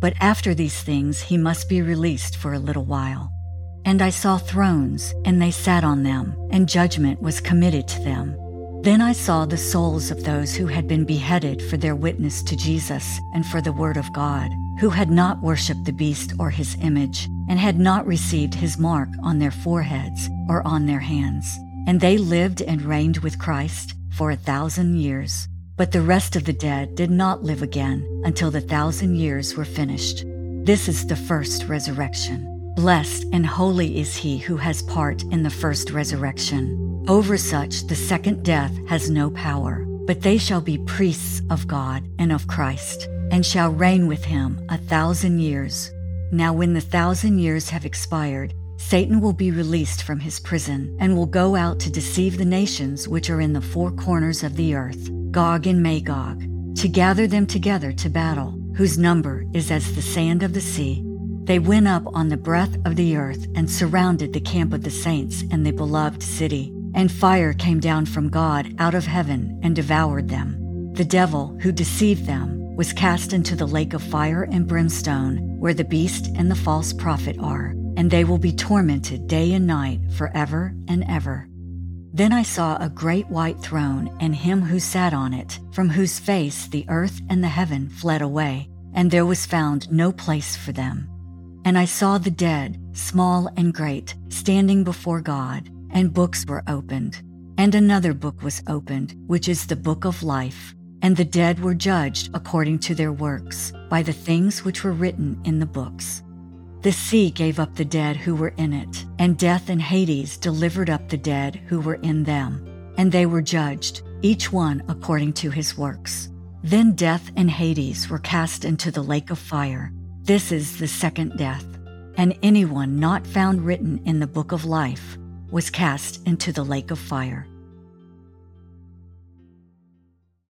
But after these things he must be released for a little while. And I saw thrones, and they sat on them, and judgment was committed to them. Then I saw the souls of those who had been beheaded for their witness to Jesus and for the word of God, who had not worshipped the beast or his image, and had not received his mark on their foreheads or on their hands. And they lived and reigned with Christ for a thousand years. But the rest of the dead did not live again until the thousand years were finished. This is the first resurrection. Blessed and holy is he who has part in the first resurrection. Over such the second death has no power, but they shall be priests of God and of Christ, and shall reign with him a thousand years. Now, when the thousand years have expired, Satan will be released from his prison and will go out to deceive the nations which are in the four corners of the earth Gog and Magog, to gather them together to battle, whose number is as the sand of the sea. They went up on the breath of the earth and surrounded the camp of the saints and the beloved city. And fire came down from God out of heaven and devoured them. The devil, who deceived them, was cast into the lake of fire and brimstone, where the beast and the false prophet are, and they will be tormented day and night forever and ever. Then I saw a great white throne and him who sat on it, from whose face the earth and the heaven fled away, and there was found no place for them. And I saw the dead, small and great, standing before God, and books were opened. And another book was opened, which is the book of life. And the dead were judged according to their works, by the things which were written in the books. The sea gave up the dead who were in it, and death and Hades delivered up the dead who were in them. And they were judged, each one according to his works. Then death and Hades were cast into the lake of fire. This is the second death. And anyone not found written in the book of life was cast into the lake of fire.